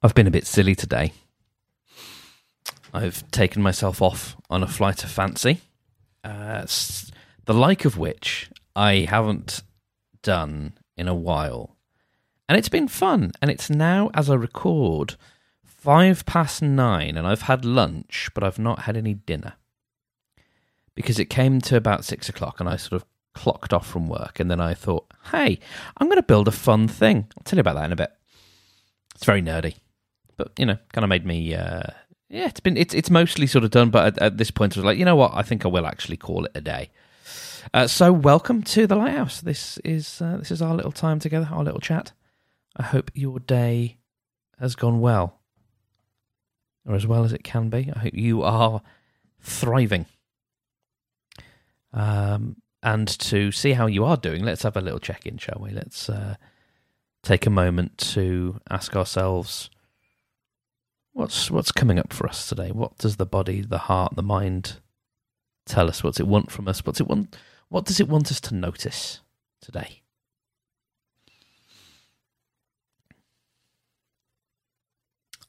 I've been a bit silly today. I've taken myself off on a flight of fancy, uh, the like of which I haven't done in a while. And it's been fun. And it's now, as I record, five past nine, and I've had lunch, but I've not had any dinner. Because it came to about six o'clock, and I sort of clocked off from work. And then I thought, hey, I'm going to build a fun thing. I'll tell you about that in a bit. It's very nerdy but you know, kind of made me. Uh, yeah, it's been it's it's mostly sort of done, but at, at, this point, I was like, you know what, I think I will actually call it a day. Uh, so, welcome to the lighthouse. This is uh, this is our little time together, our little chat. I hope your day has gone well, or as well as it can be. I hope you are thriving. Um, and to see how you are doing, let's have a little check in, shall we? Let's uh, take a moment to ask ourselves What's what's coming up for us today? What does the body, the heart, the mind tell us? What's it want from us? What's it want? What does it want us to notice today?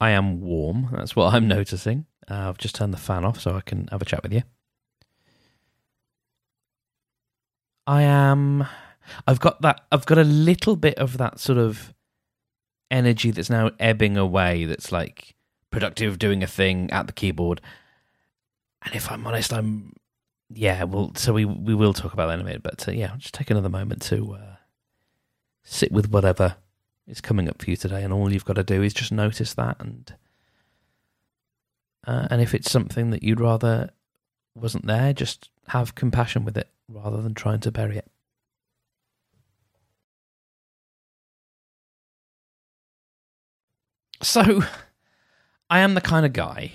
I am warm. That's what I'm noticing. Uh, I've just turned the fan off so I can have a chat with you. I am. I've got that. I've got a little bit of that sort of energy that's now ebbing away. That's like productive doing a thing at the keyboard. And if I'm honest, I'm yeah. Well, so we we will talk about that in a minute. But uh, yeah, just take another moment to uh, sit with whatever is coming up for you today, and all you've got to do is just notice that, and uh, and if it's something that you'd rather wasn't there, just have compassion with it rather than trying to bury it. So I am the kind of guy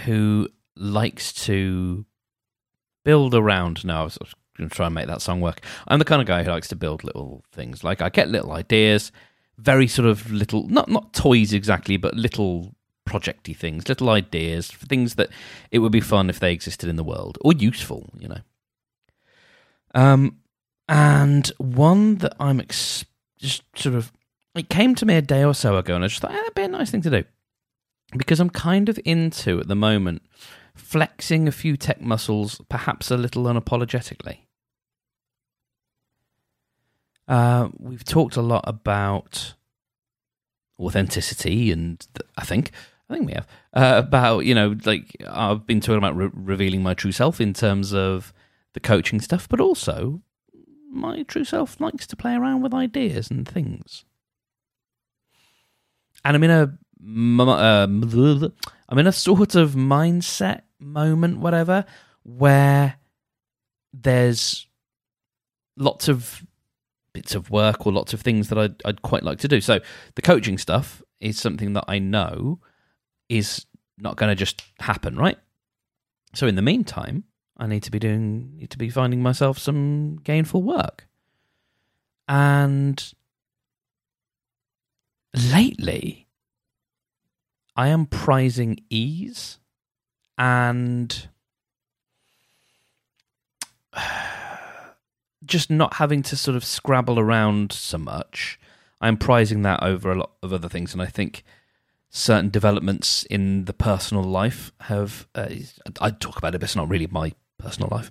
who likes to build around. No, I was going to try and make that song work. I'm the kind of guy who likes to build little things. Like I get little ideas, very sort of little, not not toys exactly, but little projecty things, little ideas, things that it would be fun if they existed in the world or useful, you know. Um, and one that I'm ex- just sort of, it came to me a day or so ago, and I just thought, eh, that'd be a nice thing to do because I'm kind of into at the moment flexing a few tech muscles, perhaps a little unapologetically. Uh, we've talked a lot about authenticity, and th- I think I think we have uh, about you know like I've been talking about re- revealing my true self in terms of the coaching stuff, but also my true self likes to play around with ideas and things. And I'm in a uh, I'm in a sort of mindset moment, whatever, where there's lots of bits of work or lots of things that I'd, I'd quite like to do. So the coaching stuff is something that I know is not going to just happen, right? So in the meantime, I need to be doing, need to be finding myself some gainful work. And lately, I am prizing ease and just not having to sort of scrabble around so much. I'm prizing that over a lot of other things, and I think certain developments in the personal life have. Uh, I talk about it, but it's not really my personal life.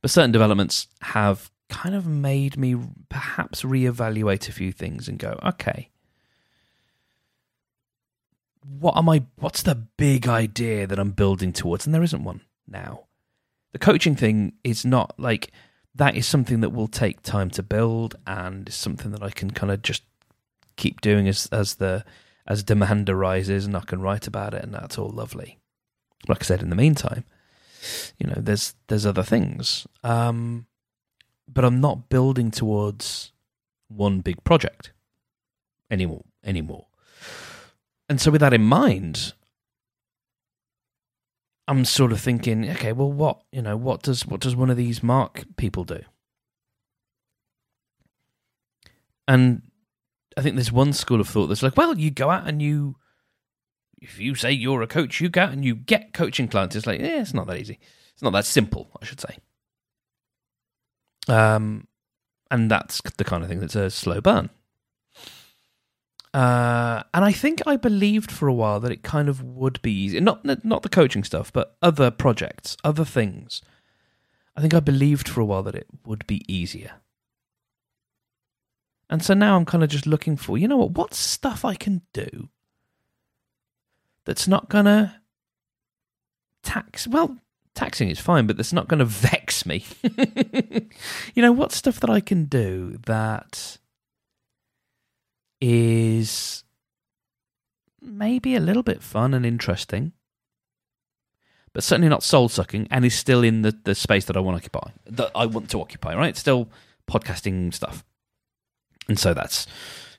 But certain developments have kind of made me perhaps reevaluate a few things and go, okay, what am I? What's the big idea that I'm building towards? And there isn't one now. The coaching thing is not like that. Is something that will take time to build, and is something that I can kind of just keep doing as as the as demand arises, and I can write about it, and that's all lovely. Like I said, in the meantime, you know, there's there's other things, um, but I'm not building towards one big project anymore anymore and so with that in mind, I'm sort of thinking, okay, well, what you know, what does what does one of these mark people do? And I think there's one school of thought that's like, well, you go out and you, if you say you're a coach, you go out and you get coaching clients. It's like, yeah, it's not that easy. It's not that simple, I should say. Um, and that's the kind of thing that's a slow burn. Uh, and I think I believed for a while that it kind of would be easy. Not not the coaching stuff, but other projects, other things. I think I believed for a while that it would be easier. And so now I'm kind of just looking for, you know what, what's stuff I can do that's not going to tax, well, taxing is fine, but that's not going to vex me. you know, what stuff that I can do that is maybe a little bit fun and interesting, but certainly not soul sucking and is still in the, the space that I want to occupy, that I want to occupy, right? It's still podcasting stuff. And so that's,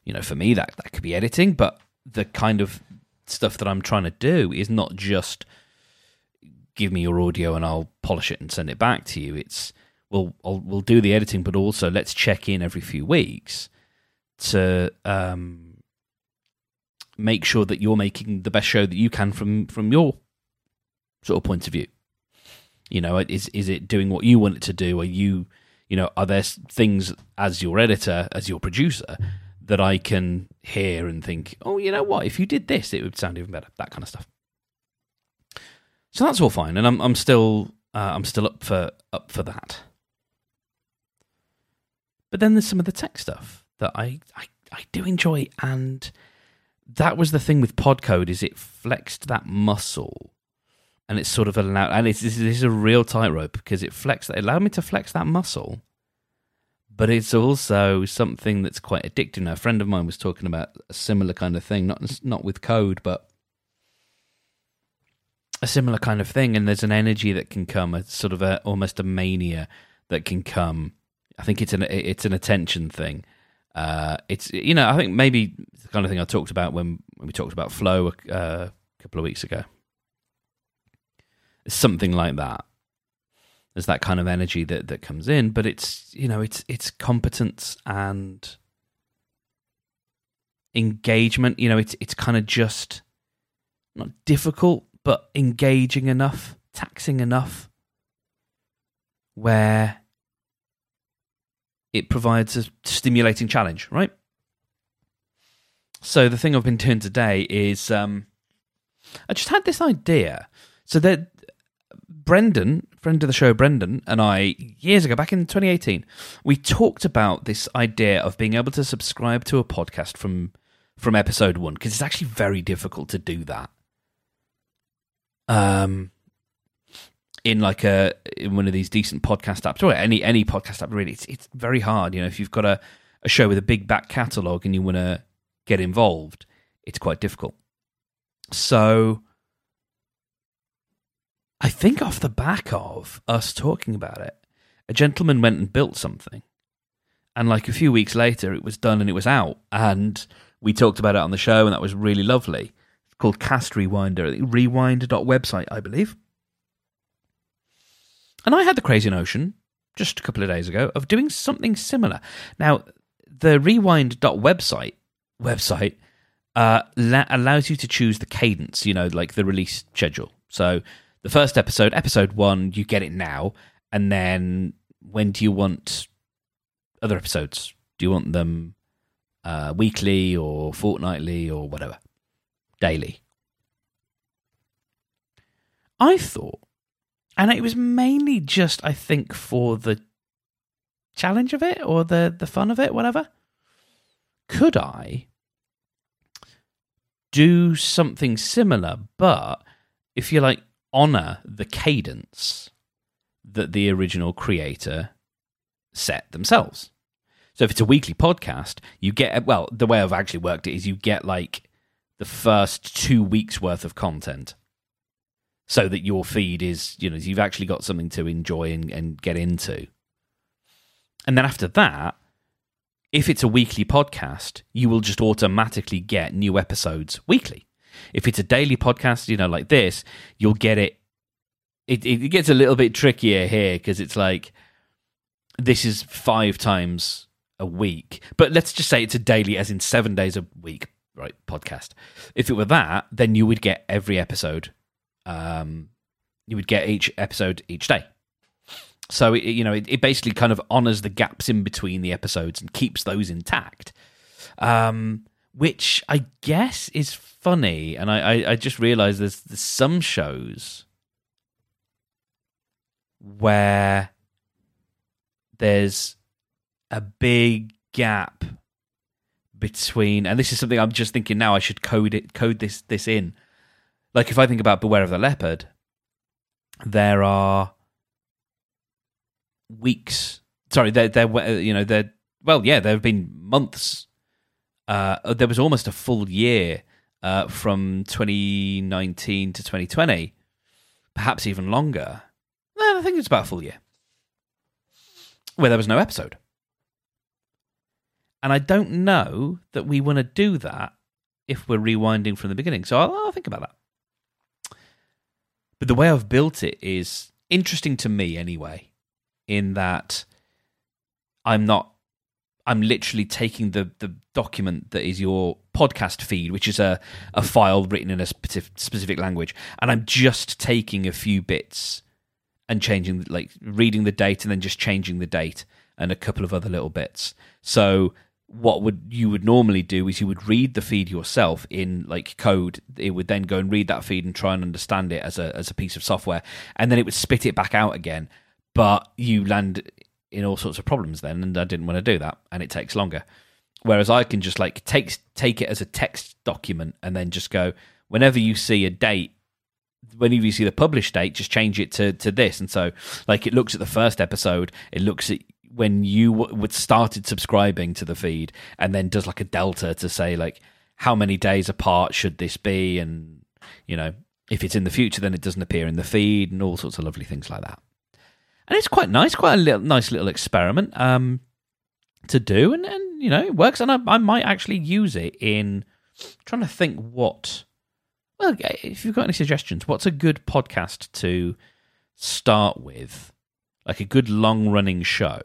you know, for me, that, that could be editing, but the kind of stuff that I'm trying to do is not just give me your audio and I'll polish it and send it back to you. It's, we'll, I'll, we'll do the editing, but also let's check in every few weeks to um, make sure that you're making the best show that you can from, from your sort of point of view. You know, is is it doing what you want it to do? Are you you know, are there things as your editor, as your producer, that I can hear and think, oh, you know what? If you did this, it would sound even better. That kind of stuff. So that's all fine, and I'm I'm still uh, I'm still up for up for that. But then there's some of the tech stuff that I, I, I do enjoy, and that was the thing with Podcode is it flexed that muscle and it's sort of allowed, and it's, this is a real tightrope because it flexed, it allowed me to flex that muscle, but it's also something that's quite addictive. Now, a friend of mine was talking about a similar kind of thing, not not with code, but a similar kind of thing. And there's an energy that can come, a sort of a almost a mania that can come. I think it's an it's an attention thing. Uh, it's you know I think maybe the kind of thing I talked about when when we talked about flow a uh, couple of weeks ago something like that. There's that kind of energy that that comes in, but it's you know it's it's competence and engagement. You know, it's it's kind of just not difficult, but engaging enough, taxing enough, where it provides a stimulating challenge, right? So the thing I've been doing today is um, I just had this idea. So that Brendan, friend of the show, Brendan, and I, years ago, back in 2018, we talked about this idea of being able to subscribe to a podcast from from episode one because it's actually very difficult to do that. Um, in like a in one of these decent podcast apps or any any podcast app, really, it's it's very hard. You know, if you've got a a show with a big back catalog and you want to get involved, it's quite difficult. So I think off the back of us talking about it, a gentleman went and built something. And like a few weeks later, it was done and it was out. And we talked about it on the show, and that was really lovely. It's called Cast Rewinder, rewind.website, I believe. And I had the crazy notion just a couple of days ago of doing something similar. Now, the rewind.website website uh, la- allows you to choose the cadence, you know, like the release schedule. So the first episode, episode one, you get it now, and then when do you want other episodes? Do you want them uh, weekly or fortnightly or whatever, daily? I thought, and it was mainly just, I think, for the challenge of it or the the fun of it, whatever. Could I do something similar, but if you like honor the cadence that the original creator set themselves. So if it's a weekly podcast, you get well, the way I've actually worked it is you get like the first 2 weeks worth of content. So that your feed is, you know, you've actually got something to enjoy and, and get into. And then after that, if it's a weekly podcast, you will just automatically get new episodes weekly. If it's a daily podcast, you know, like this, you'll get it. It, it gets a little bit trickier here because it's like this is five times a week, but let's just say it's a daily, as in seven days a week, right? Podcast. If it were that, then you would get every episode. Um, you would get each episode each day. So it, you know, it, it basically kind of honors the gaps in between the episodes and keeps those intact. Um, which I guess is funny. And I, I, I just realized there's, there's some shows where there's a big gap between and this is something I'm just thinking now I should code it code this this in. Like if I think about Beware of the Leopard, there are weeks sorry, there there you know, there well, yeah, there have been months uh, there was almost a full year uh, from 2019 to 2020, perhaps even longer. No, I think it's about a full year where there was no episode. And I don't know that we want to do that if we're rewinding from the beginning. So I'll, I'll think about that. But the way I've built it is interesting to me anyway, in that I'm not I'm literally taking the the document that is your podcast feed, which is a, a file written in a specific, specific language, and I'm just taking a few bits and changing, like reading the date and then just changing the date and a couple of other little bits. So what would you would normally do is you would read the feed yourself in like code. It would then go and read that feed and try and understand it as a as a piece of software, and then it would spit it back out again. But you land in all sorts of problems then, and I didn't want to do that, and it takes longer. Whereas I can just like take take it as a text document and then just go whenever you see a date, whenever you see the published date, just change it to to this. And so like it looks at the first episode, it looks at when you would started subscribing to the feed, and then does like a delta to say like how many days apart should this be, and you know if it's in the future, then it doesn't appear in the feed, and all sorts of lovely things like that. And it's quite nice, quite a little, nice little experiment um, to do, and, and you know it works, and I, I might actually use it in trying to think what. Well, if you've got any suggestions, what's a good podcast to start with, like a good long running show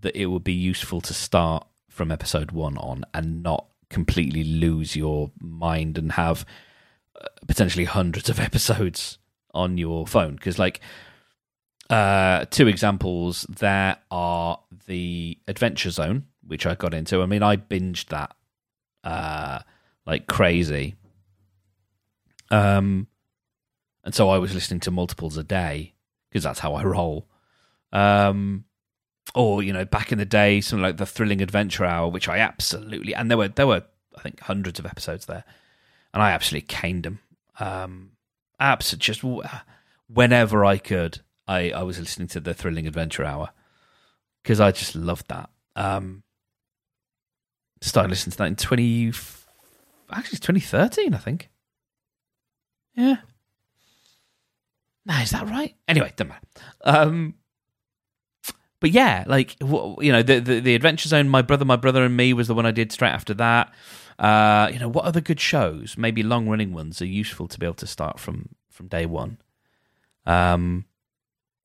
that it would be useful to start from episode one on and not completely lose your mind and have uh, potentially hundreds of episodes on your phone because like uh, two examples there are the Adventure Zone, which I got into. I mean, I binged that uh, like crazy. Um, and so I was listening to multiples a day because that's how I roll. Um, or you know, back in the day, something like the Thrilling Adventure Hour, which I absolutely and there were there were I think hundreds of episodes there, and I absolutely caned them. Um, absolutely, just whenever I could. I, I was listening to the Thrilling Adventure Hour because I just loved that. Um, started listening to that in 20, actually, it's 2013, I think. Yeah. Now, is that right? Anyway, doesn't matter. Um, but yeah, like you know, the, the, the Adventure Zone. My brother, my brother, and me was the one I did straight after that. Uh, you know, what other good shows, maybe long running ones, are useful to be able to start from from day one. Um,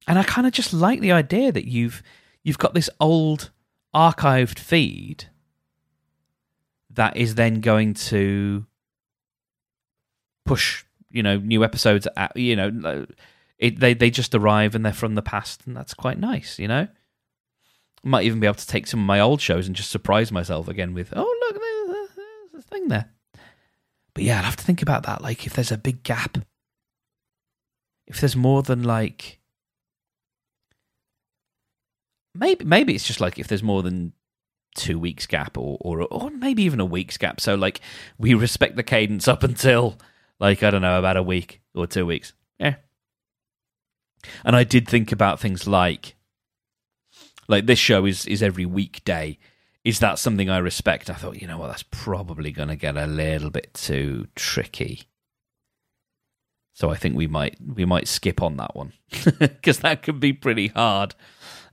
and I kind of just like the idea that you've you've got this old archived feed that is then going to push you know new episodes at you know it, they they just arrive and they're from the past and that's quite nice you know might even be able to take some of my old shows and just surprise myself again with oh look there's, there's a thing there but yeah I'd have to think about that like if there's a big gap if there's more than like maybe maybe it's just like if there's more than two weeks gap or, or or maybe even a week's gap. So like we respect the cadence up until like I don't know about a week or two weeks. Yeah. And I did think about things like like this show is is every weekday. Is that something I respect? I thought, you know what, that's probably going to get a little bit too tricky. So I think we might we might skip on that one because that could be pretty hard.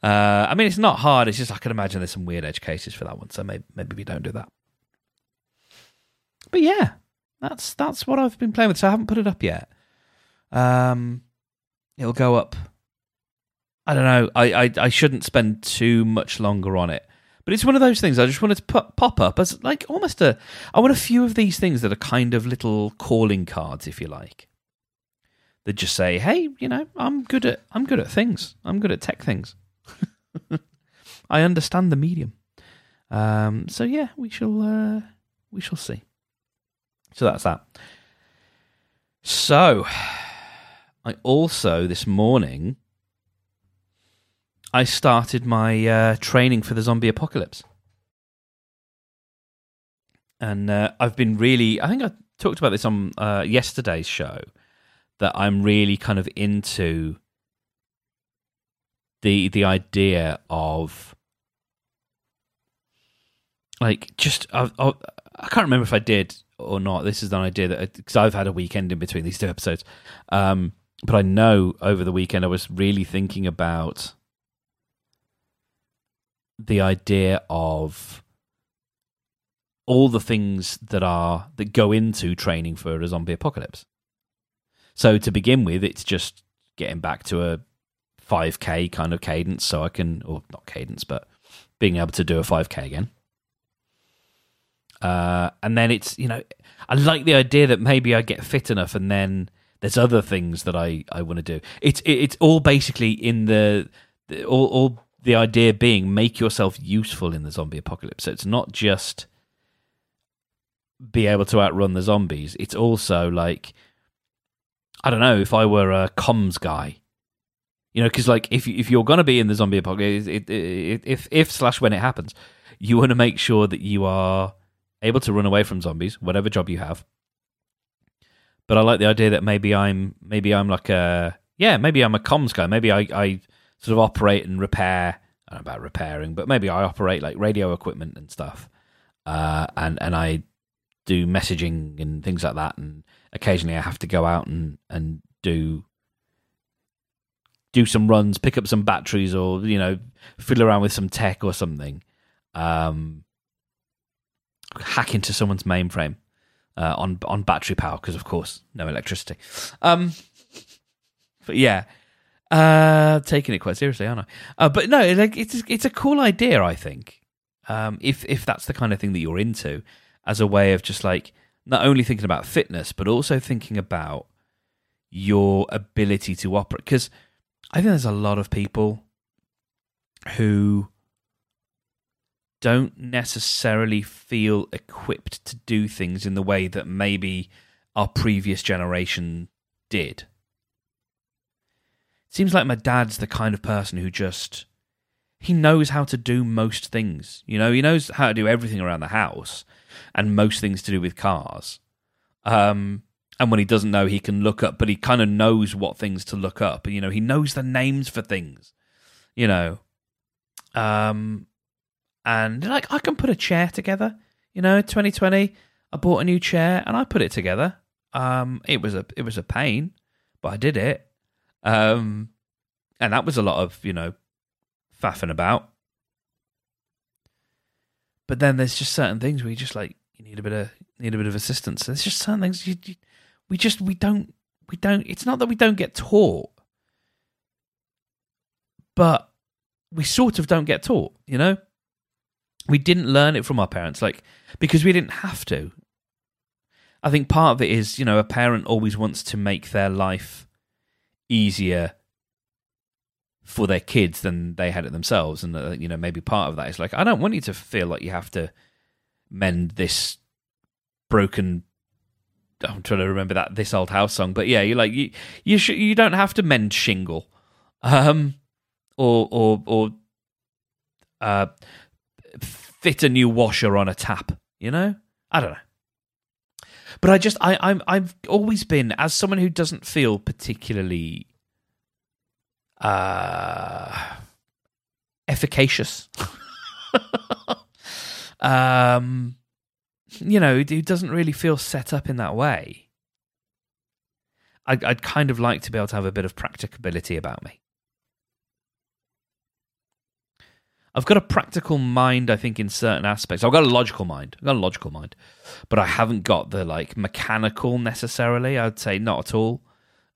Uh, I mean, it's not hard. It's just I can imagine there's some weird edge cases for that one. So maybe maybe we don't do that. But yeah, that's that's what I've been playing with. So I haven't put it up yet. Um, it'll go up. I don't know. I, I I shouldn't spend too much longer on it. But it's one of those things I just wanted to put, pop up as like almost a. I want a few of these things that are kind of little calling cards, if you like. That just say, "Hey, you know, I'm good at I'm good at things. I'm good at tech things." I understand the medium. Um, so yeah, we shall uh, we shall see. So that's that. So I also this morning I started my uh, training for the zombie apocalypse, and uh, I've been really. I think I talked about this on uh, yesterday's show that I'm really kind of into the the idea of like just I, I, I can't remember if I did or not. This is an idea that because I've had a weekend in between these two episodes, um, but I know over the weekend I was really thinking about the idea of all the things that are that go into training for a zombie apocalypse. So to begin with, it's just getting back to a 5k kind of cadence so I can or not cadence but being able to do a 5k again. Uh, and then it's you know I like the idea that maybe I get fit enough and then there's other things that I, I want to do. It's it, it's all basically in the, all all the idea being make yourself useful in the zombie apocalypse. So it's not just be able to outrun the zombies. It's also like I don't know if I were a comms guy, you know, because like if if you're gonna be in the zombie apocalypse, it, it, if if slash when it happens, you want to make sure that you are able to run away from zombies, whatever job you have. But I like the idea that maybe I'm maybe I'm like a yeah maybe I'm a comms guy. Maybe I I sort of operate and repair. I don't know about repairing, but maybe I operate like radio equipment and stuff, uh, and and I do messaging and things like that. And occasionally I have to go out and and do do some runs, pick up some batteries, or you know fiddle around with some tech or something. Um, hack into someone's mainframe uh, on on battery power because, of course, no electricity. Um, but yeah, uh, taking it quite seriously, aren't I? Uh, but no, like it's it's a cool idea. I think um, if if that's the kind of thing that you're into, as a way of just like not only thinking about fitness but also thinking about your ability to operate. Because I think there's a lot of people who don't necessarily feel equipped to do things in the way that maybe our previous generation did seems like my dad's the kind of person who just he knows how to do most things. You know, he knows how to do everything around the house and most things to do with cars. Um, and when he doesn't know, he can look up, but he kind of knows what things to look up. You know, he knows the names for things. You know, um, and like I can put a chair together. You know, 2020, I bought a new chair and I put it together. Um, it was a it was a pain, but I did it. Um, and that was a lot of, you know, faffing about. But then there's just certain things where you just like you need a bit of need a bit of assistance. There's just certain things you, you, we just we don't we don't. It's not that we don't get taught, but we sort of don't get taught. You know, we didn't learn it from our parents, like because we didn't have to. I think part of it is you know a parent always wants to make their life easier for their kids than they had it themselves. And uh, you know maybe part of that is like i don't want you to feel like you have to mend this broken i'm trying to remember that this old house song but yeah you're like you you sh- you don't have to mend shingle. Um or or or uh fit a new washer on a tap you know? I don't know but I just I I'm I've always been as someone who doesn't feel particularly uh efficacious. um you know, who doesn't really feel set up in that way. I'd, I'd kind of like to be able to have a bit of practicability about me. I've got a practical mind, I think, in certain aspects. I've got a logical mind. I've got a logical mind. But I haven't got the like mechanical necessarily. I'd say not at all.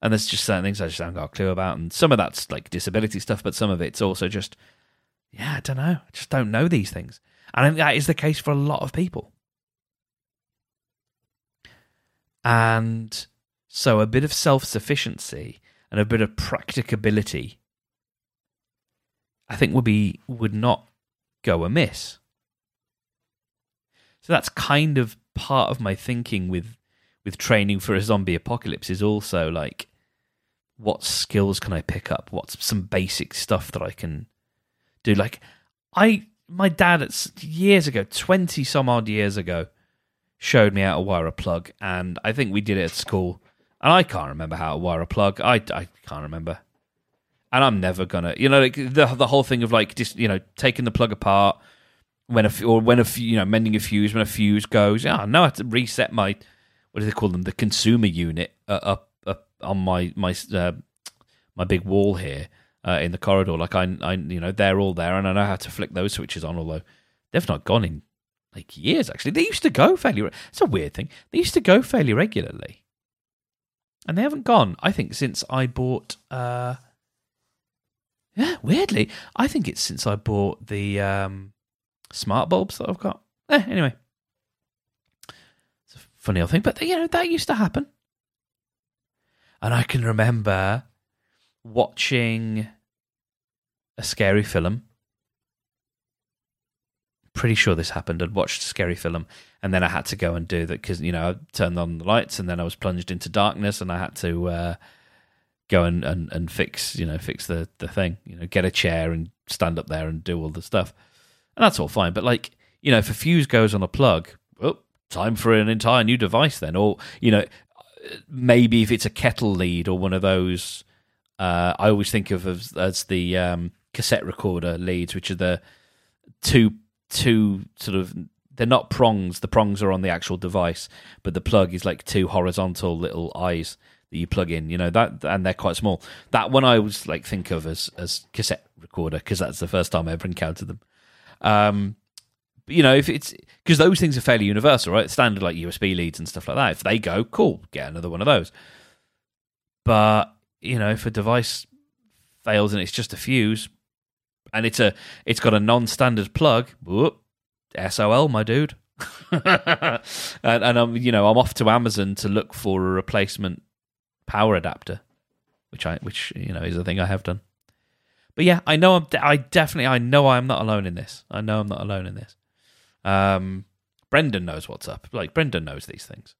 And there's just certain things I just haven't got a clue about. And some of that's like disability stuff, but some of it's also just yeah, I don't know. I just don't know these things. And I think that is the case for a lot of people. And so a bit of self sufficiency and a bit of practicability I think would be would not go amiss. So that's kind of part of my thinking with with training for a zombie apocalypse is also like what skills can I pick up? What's some basic stuff that I can do? Like I my dad years ago, twenty some odd years ago, showed me how to wire a plug, and I think we did it at school. And I can't remember how to wire a plug. I, I can't remember, and I'm never gonna. You know, like the the whole thing of like just you know taking the plug apart when a or when a you know mending a fuse when a fuse goes. Yeah, I know how to reset my what do they call them the consumer unit uh, up up on my my uh, my big wall here uh, in the corridor. Like I, I, you know, they're all there, and I know how to flick those switches on. Although they've not gone in like years. Actually, they used to go fairly. It's a weird thing. They used to go fairly regularly, and they haven't gone. I think since I bought. Yeah, weirdly, I think it's since I bought the um smart bulbs that I've got. Eh, anyway, it's a funny old thing, but you know that used to happen. And I can remember watching a scary film. Pretty sure this happened. I'd watched a scary film, and then I had to go and do that because you know I turned on the lights, and then I was plunged into darkness, and I had to uh, go and, and, and fix you know fix the the thing, you know, get a chair and stand up there and do all the stuff, and that's all fine. But like you know, if a fuse goes on a plug, oh, time for an entire new device then, or you know, maybe if it's a kettle lead or one of those uh, I always think of as, as the um, cassette recorder leads, which are the two two sort of they're not prongs. The prongs are on the actual device, but the plug is like two horizontal little eyes that you plug in. You know that, and they're quite small. That one I always like think of as as cassette recorder because that's the first time I ever encountered them. Um, but, you know, if it's because those things are fairly universal, right? Standard like USB leads and stuff like that. If they go, cool, get another one of those. But you know, if a device fails and it's just a fuse, and it's a it's got a non-standard plug, whoop, SOL, my dude. and, and I'm you know I'm off to Amazon to look for a replacement power adapter, which I which you know is a thing I have done. But yeah, I know I'm I definitely I know I'm not alone in this. I know I'm not alone in this. Um, Brendan knows what's up. Like Brendan knows these things.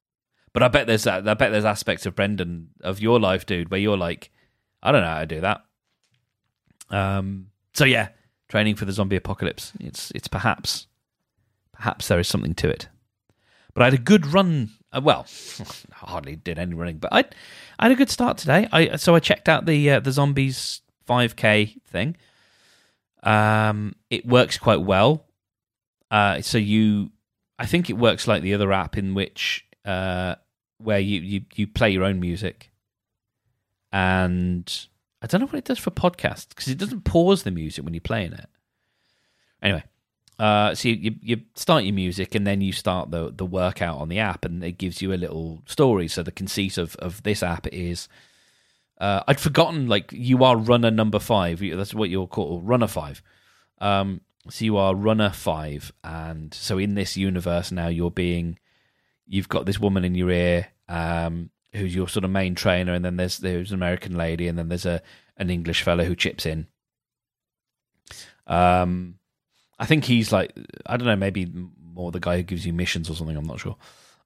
But I bet there's I bet there's aspects of Brendan of your life, dude, where you're like, I don't know how to do that. Um. So yeah, training for the zombie apocalypse. It's it's perhaps perhaps there is something to it. But I had a good run. Uh, well, hardly did any running, but I I had a good start today. I so I checked out the uh, the zombies 5k thing. Um, it works quite well. Uh, so you, I think it works like the other app in which uh, where you, you, you play your own music. And I don't know what it does for podcasts because it doesn't pause the music when you're playing it. Anyway, uh, so you, you, start your music and then you start the the workout on the app, and it gives you a little story. So the conceit of of this app is, uh, I'd forgotten like you are runner number five. That's what you're called, runner five. Um, so you are runner five, and so in this universe now you're being you've got this woman in your ear um, who's your sort of main trainer, and then there's there's an American lady, and then there's a an English fellow who chips in. Um, I think he's like I don't know, maybe more the guy who gives you missions or something. I'm not sure.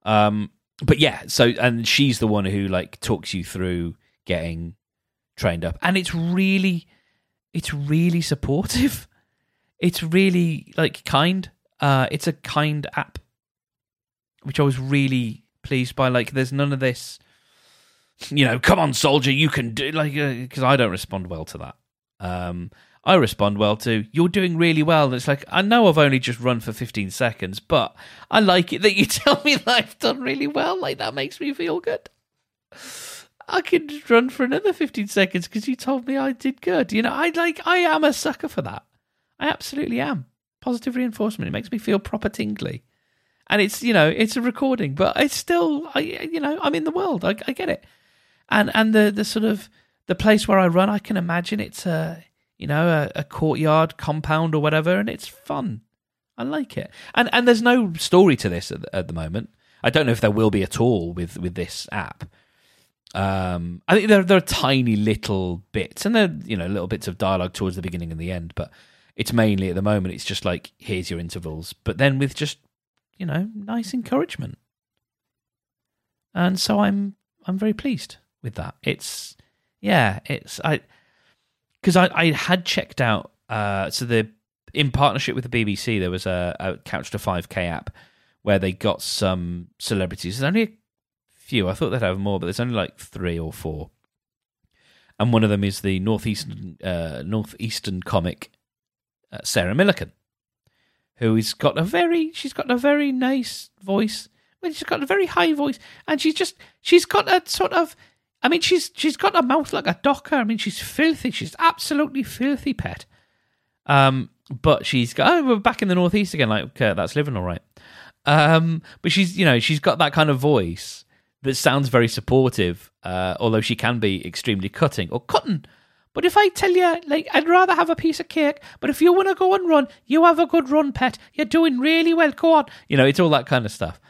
Um, but yeah, so and she's the one who like talks you through getting trained up, and it's really, it's really supportive. It's really like kind. Uh, it's a kind app which I was really pleased by. Like, there's none of this, you know, come on, soldier, you can do like because uh, I don't respond well to that. Um, I respond well to you're doing really well. And it's like I know I've only just run for 15 seconds, but I like it that you tell me that I've done really well. Like that makes me feel good. I could run for another 15 seconds because you told me I did good. You know, I like I am a sucker for that. I absolutely am. Positive reinforcement. It makes me feel proper tingly and it's you know it's a recording, but it's still I you know I'm in the world. I, I get it, and and the the sort of the place where I run, I can imagine it's a you know a, a courtyard compound or whatever, and it's fun. I like it, and and there's no story to this at, at the moment. I don't know if there will be at all with with this app. Um, I think there there are tiny little bits, and there you know little bits of dialogue towards the beginning and the end, but it's mainly at the moment it's just like here's your intervals, but then with just you know, nice encouragement. And so I'm I'm very pleased with that. It's yeah, it's I because I, I had checked out uh so the in partnership with the BBC there was a, a Couch to 5K app where they got some celebrities. There's only a few. I thought they'd have more, but there's only like three or four. And one of them is the northeastern uh, northeastern comic uh, Sarah Millican, who has got a very she's got a very nice voice. I mean, she's got a very high voice, and she's just she's got a sort of. I mean, she's she's got a mouth like a docker. I mean, she's filthy. She's absolutely filthy, pet. Um, but she's got. Oh, we're back in the northeast again. Like, okay, that's living all right. Um, but she's you know she's got that kind of voice that sounds very supportive, uh, although she can be extremely cutting or cutting. But if I tell you, like, I'd rather have a piece of cake, but if you want to go and run, you have a good run, pet. You're doing really well. Go on. You know, it's all that kind of stuff.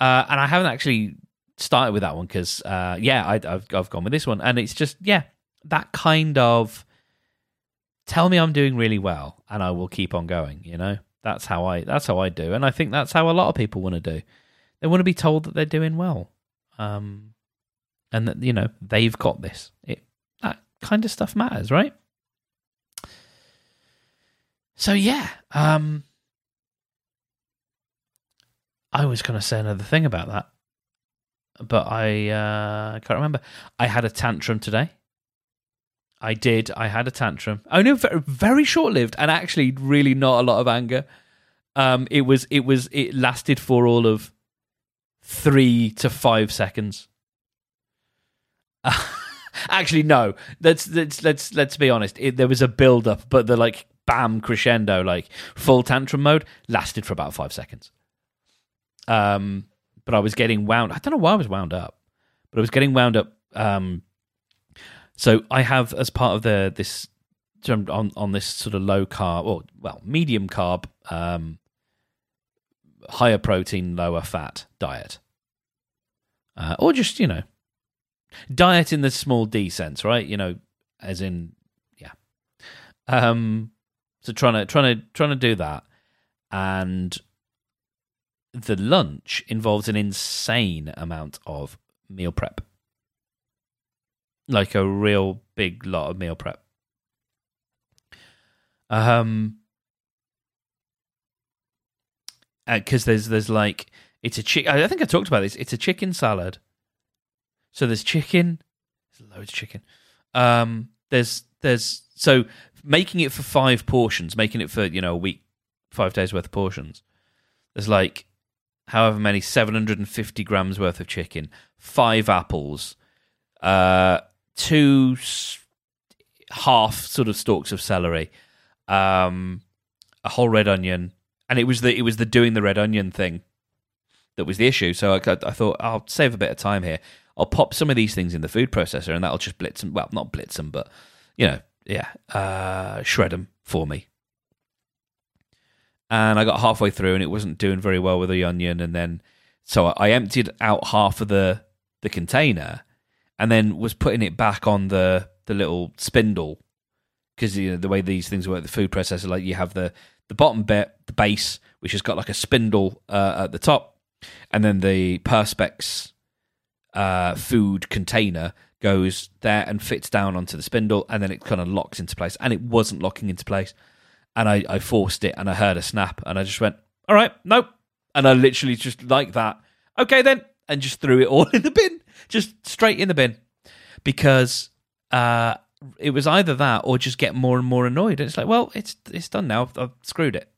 Uh, and I haven't actually started with that one because, uh, yeah, I, have I've gone with this one. And it's just, yeah, that kind of tell me I'm doing really well and I will keep on going, you know? That's how I that's how I do. And I think that's how a lot of people want to do. They want to be told that they're doing well um, and that you know they've got this. It that kind of stuff matters, right? So yeah, um, I was going to say another thing about that, but I uh, can't remember. I had a tantrum today. I did. I had a tantrum. I know very, very short lived, and actually, really not a lot of anger. Um, it was. It was. It lasted for all of three to five seconds. Actually, no. Let's let's let's let's be honest. It, there was a build up, but the like bam crescendo, like full tantrum mode, lasted for about five seconds. Um, but I was getting wound. I don't know why I was wound up, but I was getting wound up. Um, so I have as part of the this on on this sort of low carb or well medium carb um higher protein, lower fat diet. Uh, or just, you know, diet in the small d sense, right? You know, as in, yeah. Um, so trying to trying to trying to do that, and the lunch involves an insane amount of meal prep, like a real big lot of meal prep. Um, because uh, there's there's like it's a chick. I think I talked about this. It's a chicken salad. So there's chicken. There's loads of chicken. Um, there's there's so making it for five portions, making it for you know a week, five days worth of portions. There's like however many 750 grams worth of chicken, five apples, uh, two half sort of stalks of celery, um, a whole red onion, and it was the it was the doing the red onion thing that was the issue. So I, I thought I'll save a bit of time here. I'll pop some of these things in the food processor, and that'll just blitz them. Well, not blitz them, but you know, yeah, uh, shred them for me. And I got halfway through, and it wasn't doing very well with the onion. And then, so I emptied out half of the the container, and then was putting it back on the the little spindle because you know the way these things work, the food processor, like you have the the bottom bit, the base, which has got like a spindle uh, at the top, and then the Perspex uh, food container goes there and fits down onto the spindle, and then it kind of locks into place. And it wasn't locking into place, and I, I forced it, and I heard a snap, and I just went, "All right, nope," and I literally just like that. Okay, then, and just threw it all in the bin, just straight in the bin, because uh, it was either that or just get more and more annoyed. And it's like, well, it's it's done now. I've, I've screwed it.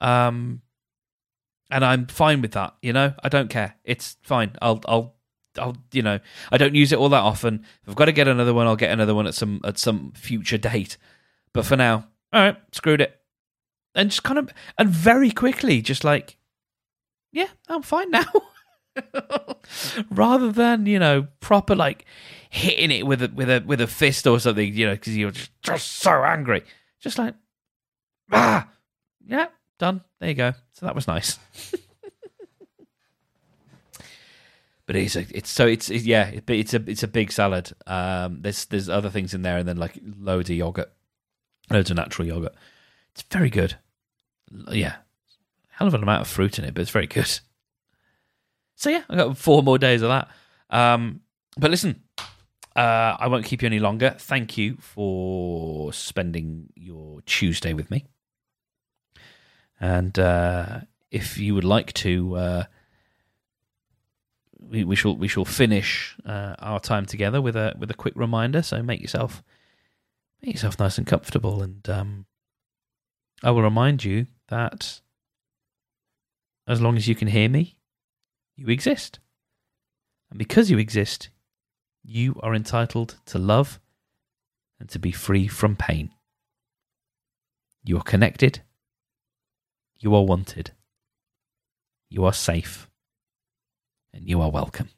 Um, and I'm fine with that. You know, I don't care. It's fine. I'll I'll I'll you know I don't use it all that often. If I've got to get another one, I'll get another one at some at some future date. But for now, all right, screwed it. And just kind of and very quickly, just like, yeah, I'm fine now. Rather than you know proper like hitting it with a with a with a fist or something, you know, because you're just, just so angry. Just like, ah, yeah, done. There you go. So that was nice. but it's a, it's so it's it, yeah, it, it's a it's a big salad. Um, there's there's other things in there, and then like loads of yogurt, loads of natural yogurt. It's very good. Yeah, hell of an amount of fruit in it, but it's very good. So yeah, I got four more days of that. Um, but listen, uh, I won't keep you any longer. Thank you for spending your Tuesday with me. And uh, if you would like to, uh, we, we shall we shall finish uh, our time together with a with a quick reminder. So make yourself make yourself nice and comfortable, and um, I will remind you that as long as you can hear me, you exist, and because you exist, you are entitled to love and to be free from pain. You are connected. You are wanted. You are safe. And you are welcome.